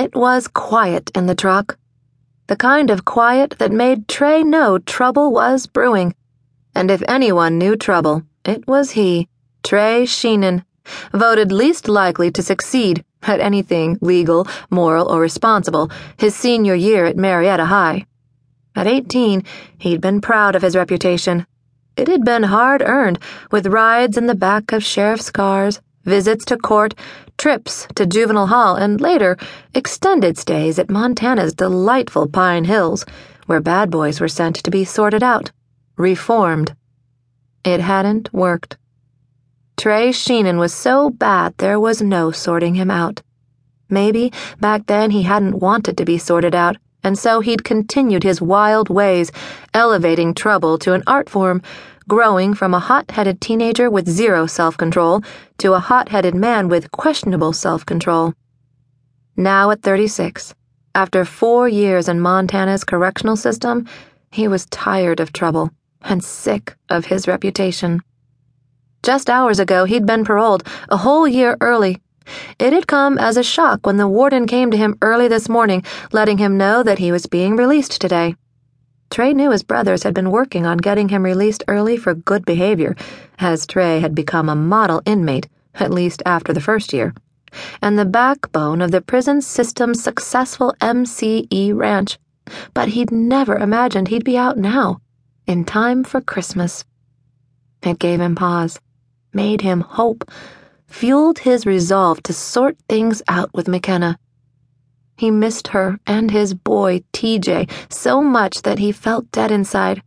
It was quiet in the truck. The kind of quiet that made Trey know trouble was brewing. And if anyone knew trouble, it was he, Trey Sheenan, voted least likely to succeed at anything legal, moral, or responsible his senior year at Marietta High. At 18, he'd been proud of his reputation. It had been hard earned, with rides in the back of sheriff's cars, visits to court, trips to juvenile hall, and later, extended stays at Montana's delightful Pine Hills, where bad boys were sent to be sorted out, reformed. It hadn't worked. Trey Sheenan was so bad there was no sorting him out. Maybe back then he hadn't wanted to be sorted out, and so he'd continued his wild ways, elevating trouble to an art form, growing from a hot headed teenager with zero self control to a hot headed man with questionable self control. Now at 36, after four years in Montana's correctional system, he was tired of trouble and sick of his reputation. Just hours ago, he'd been paroled, a whole year early. It had come as a shock when the warden came to him early this morning, letting him know that he was being released today. Trey knew his brothers had been working on getting him released early for good behavior, as Trey had become a model inmate, at least after the first year, and the backbone of the prison system's successful MCE ranch. But he'd never imagined he'd be out now in time for Christmas. It gave him pause, made him hope, fueled his resolve to sort things out with McKenna. He missed her and his boy, TJ, so much that he felt dead inside.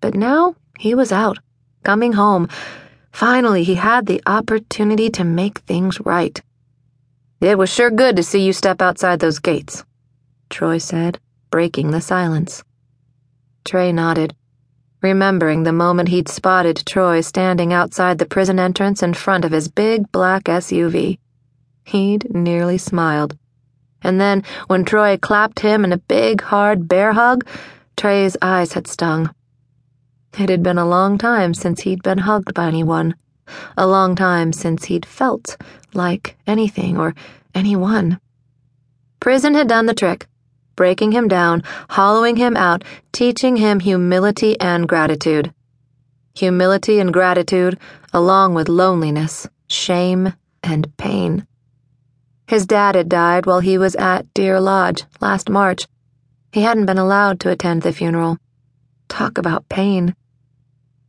But now he was out, coming home. Finally, he had the opportunity to make things right. It was sure good to see you step outside those gates, Troy said, breaking the silence. Trey nodded remembering the moment he'd spotted Troy standing outside the prison entrance in front of his big black SUV. He'd nearly smiled. And then, when Troy clapped him in a big, hard bear hug, Trey's eyes had stung. It had been a long time since he'd been hugged by anyone, a long time since he'd felt like anything or anyone. Prison had done the trick breaking him down, hollowing him out, teaching him humility and gratitude. Humility and gratitude, along with loneliness, shame, and pain. His dad had died while he was at Deer Lodge last March. He hadn't been allowed to attend the funeral. Talk about pain.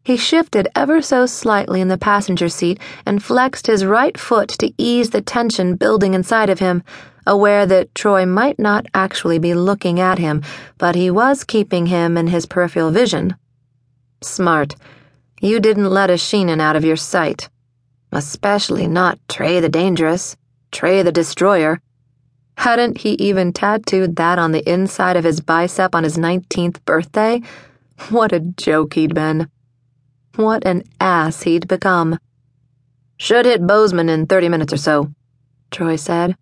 He shifted ever so slightly in the passenger seat and flexed his right foot to ease the tension building inside of him, aware that Troy might not actually be looking at him, but he was keeping him in his peripheral vision. Smart. You didn't let a Sheenan out of your sight. Especially not Trey the Dangerous, Trey the Destroyer. Hadn't he even tattooed that on the inside of his bicep on his 19th birthday? What a joke he'd been. What an ass he'd become. Should hit Bozeman in 30 minutes or so, Troy said.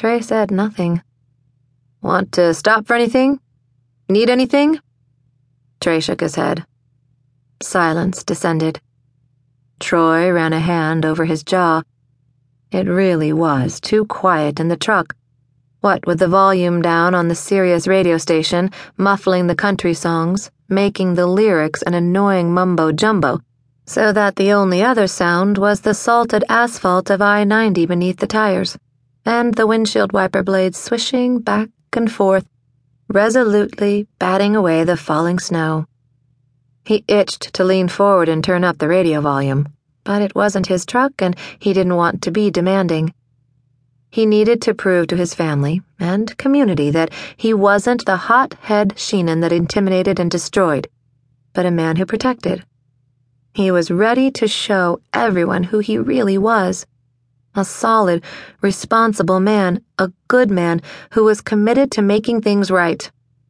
Trey said nothing. Want to stop for anything? Need anything? Trey shook his head. Silence descended. Troy ran a hand over his jaw. It really was too quiet in the truck. What with the volume down on the Sirius radio station, muffling the country songs, making the lyrics an annoying mumbo jumbo, so that the only other sound was the salted asphalt of I 90 beneath the tires, and the windshield wiper blades swishing back and forth, resolutely batting away the falling snow. He itched to lean forward and turn up the radio volume, but it wasn't his truck and he didn't want to be demanding. He needed to prove to his family and community that he wasn't the hot head Sheenan that intimidated and destroyed, but a man who protected. He was ready to show everyone who he really was a solid, responsible man, a good man who was committed to making things right.